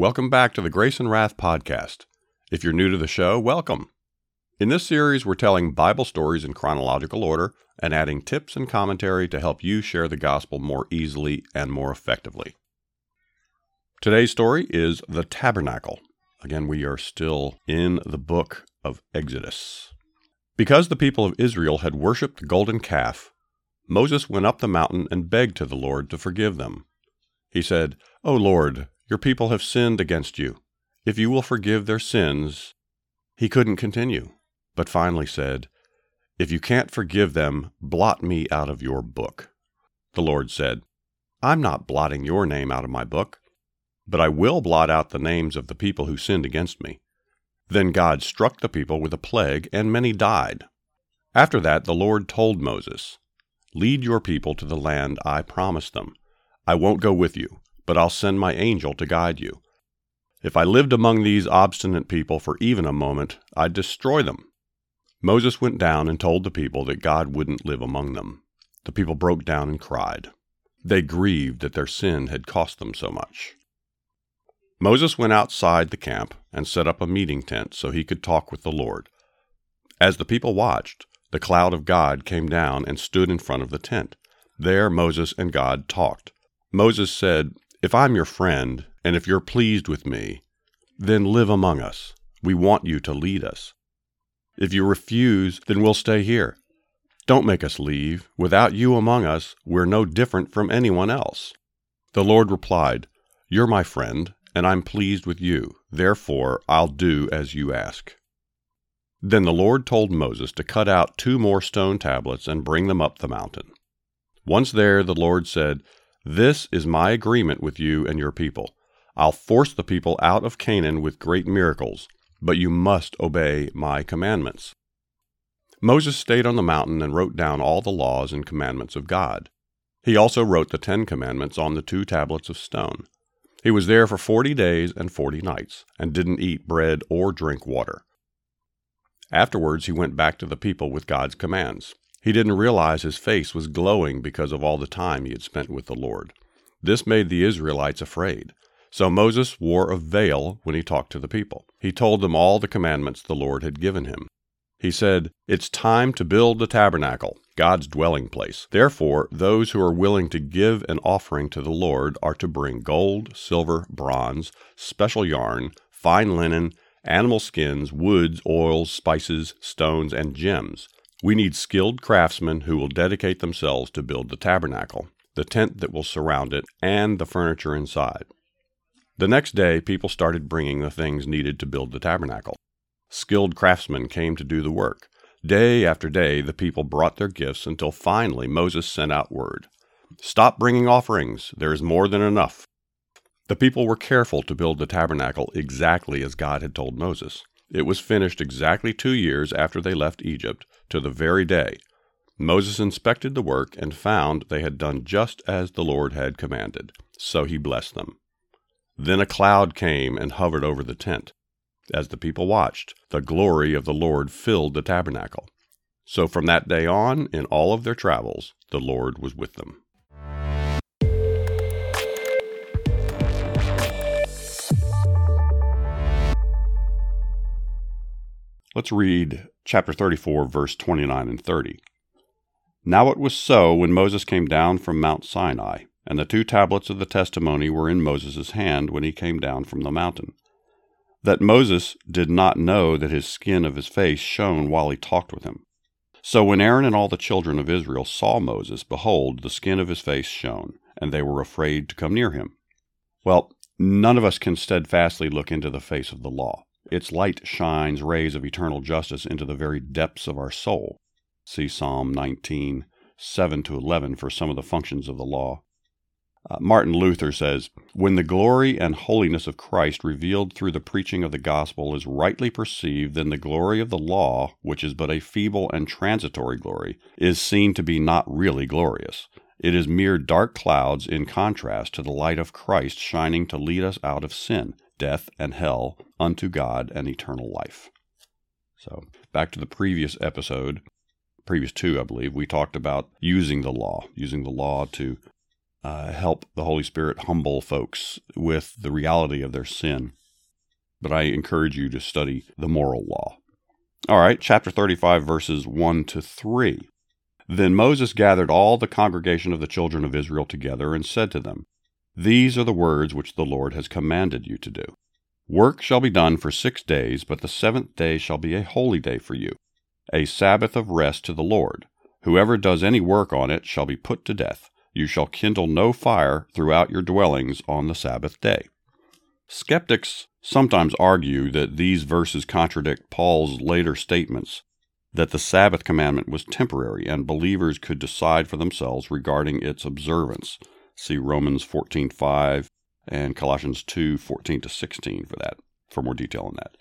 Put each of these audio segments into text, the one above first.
Welcome back to the Grace and Wrath Podcast. If you're new to the show, welcome. In this series, we're telling Bible stories in chronological order and adding tips and commentary to help you share the gospel more easily and more effectively. Today's story is the tabernacle. Again, we are still in the book of Exodus. Because the people of Israel had worshipped the golden calf, Moses went up the mountain and begged to the Lord to forgive them. He said, O Lord, your people have sinned against you. If you will forgive their sins, he couldn't continue but finally said, If you can't forgive them, blot me out of your book. The Lord said, I'm not blotting your name out of my book, but I will blot out the names of the people who sinned against me. Then God struck the people with a plague, and many died. After that, the Lord told Moses, Lead your people to the land I promised them. I won't go with you, but I'll send my angel to guide you. If I lived among these obstinate people for even a moment, I'd destroy them. Moses went down and told the people that God wouldn't live among them. The people broke down and cried. They grieved that their sin had cost them so much. Moses went outside the camp and set up a meeting tent so he could talk with the Lord. As the people watched, the cloud of God came down and stood in front of the tent. There Moses and God talked. Moses said, If I'm your friend, and if you're pleased with me, then live among us. We want you to lead us. If you refuse, then we'll stay here. Don't make us leave. Without you among us, we're no different from anyone else. The Lord replied, You're my friend, and I'm pleased with you. Therefore, I'll do as you ask. Then the Lord told Moses to cut out two more stone tablets and bring them up the mountain. Once there, the Lord said, This is my agreement with you and your people. I'll force the people out of Canaan with great miracles but you must obey my commandments. Moses stayed on the mountain and wrote down all the laws and commandments of God. He also wrote the Ten Commandments on the two tablets of stone. He was there for forty days and forty nights, and didn't eat bread or drink water. Afterwards, he went back to the people with God's commands. He didn't realize his face was glowing because of all the time he had spent with the Lord. This made the Israelites afraid. So Moses wore a veil when he talked to the people. He told them all the commandments the Lord had given him. He said, It's time to build the tabernacle, God's dwelling place. Therefore, those who are willing to give an offering to the Lord are to bring gold, silver, bronze, special yarn, fine linen, animal skins, woods, oils, spices, stones, and gems. We need skilled craftsmen who will dedicate themselves to build the tabernacle, the tent that will surround it, and the furniture inside. The next day, people started bringing the things needed to build the tabernacle. Skilled craftsmen came to do the work. Day after day, the people brought their gifts until finally Moses sent out word Stop bringing offerings, there is more than enough. The people were careful to build the tabernacle exactly as God had told Moses. It was finished exactly two years after they left Egypt, to the very day. Moses inspected the work and found they had done just as the Lord had commanded, so he blessed them. Then a cloud came and hovered over the tent. As the people watched, the glory of the Lord filled the tabernacle. So from that day on, in all of their travels, the Lord was with them. Let's read chapter 34, verse 29 and 30. Now it was so when Moses came down from Mount Sinai and the two tablets of the testimony were in Moses' hand when he came down from the mountain. That Moses did not know that his skin of his face shone while he talked with him. So when Aaron and all the children of Israel saw Moses, behold, the skin of his face shone, and they were afraid to come near him. Well, none of us can steadfastly look into the face of the law. Its light shines rays of eternal justice into the very depths of our soul. See Psalm 19, 7 to 11 for some of the functions of the law. Uh, Martin Luther says, When the glory and holiness of Christ revealed through the preaching of the gospel is rightly perceived, then the glory of the law, which is but a feeble and transitory glory, is seen to be not really glorious. It is mere dark clouds in contrast to the light of Christ shining to lead us out of sin, death, and hell unto God and eternal life. So, back to the previous episode, previous two, I believe, we talked about using the law, using the law to uh, help the Holy Spirit humble folks with the reality of their sin. But I encourage you to study the moral law. All right, chapter 35, verses 1 to 3. Then Moses gathered all the congregation of the children of Israel together and said to them, These are the words which the Lord has commanded you to do. Work shall be done for six days, but the seventh day shall be a holy day for you, a Sabbath of rest to the Lord. Whoever does any work on it shall be put to death. You shall kindle no fire throughout your dwellings on the Sabbath day. Skeptics sometimes argue that these verses contradict Paul's later statements that the Sabbath commandment was temporary and believers could decide for themselves regarding its observance. See Romans 14:5 and Colossians 2:14 to 16 for that for more detail on that.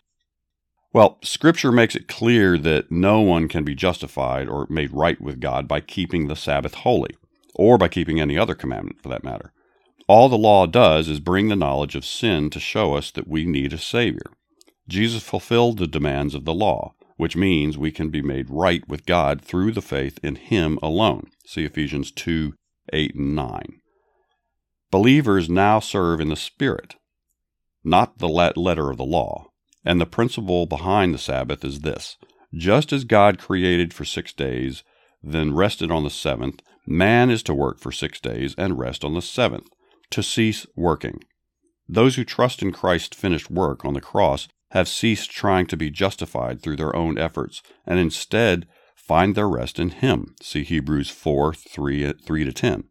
Well, scripture makes it clear that no one can be justified or made right with God by keeping the Sabbath holy or by keeping any other commandment for that matter. All the law does is bring the knowledge of sin to show us that we need a Savior. Jesus fulfilled the demands of the law, which means we can be made right with God through the faith in Him alone. See Ephesians 2 8 and 9. Believers now serve in the Spirit, not the letter of the law. And the principle behind the Sabbath is this just as God created for six days, then rested on the seventh, Man is to work for six days and rest on the seventh, to cease working. Those who trust in Christ's finished work on the cross have ceased trying to be justified through their own efforts and instead find their rest in Him. See Hebrews 4 3, 3 to 10.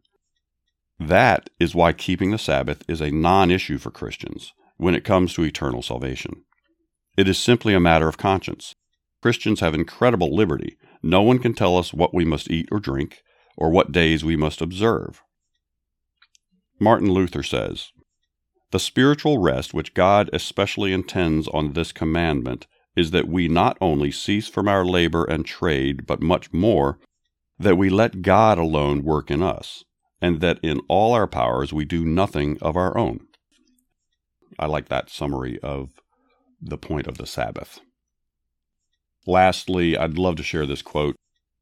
That is why keeping the Sabbath is a non issue for Christians when it comes to eternal salvation. It is simply a matter of conscience. Christians have incredible liberty. No one can tell us what we must eat or drink, or what days we must observe. Martin Luther says, The spiritual rest which God especially intends on this commandment is that we not only cease from our labor and trade, but much more, that we let God alone work in us, and that in all our powers we do nothing of our own. I like that summary of the point of the Sabbath. Lastly, I'd love to share this quote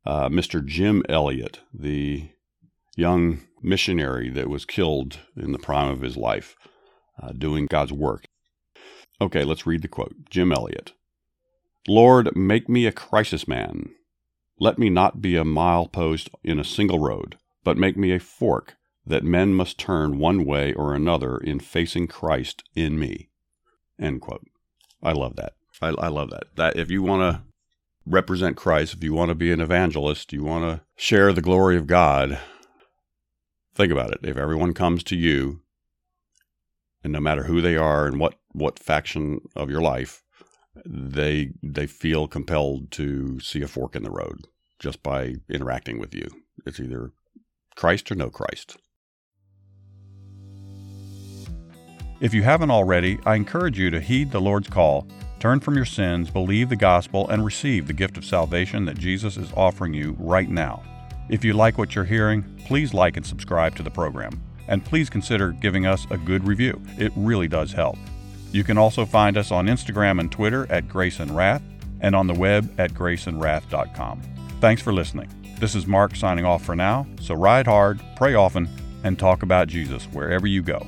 uh, Mr. Jim Elliot, the young missionary that was killed in the prime of his life uh, doing God's work. Okay, let's read the quote. Jim Elliot Lord, make me a crisis man. Let me not be a milepost in a single road, but make me a fork that men must turn one way or another in facing Christ in me. End quote. I love that. I, I love that. That if you want to represent Christ, if you want to be an evangelist, you want to share the glory of God, think about it. If everyone comes to you, and no matter who they are and what, what faction of your life, they they feel compelled to see a fork in the road just by interacting with you. It's either Christ or no Christ. If you haven't already, I encourage you to heed the Lord's call Turn from your sins, believe the gospel, and receive the gift of salvation that Jesus is offering you right now. If you like what you're hearing, please like and subscribe to the program. And please consider giving us a good review. It really does help. You can also find us on Instagram and Twitter at Grace and Wrath and on the web at graceandwrath.com. Thanks for listening. This is Mark signing off for now, so ride hard, pray often, and talk about Jesus wherever you go.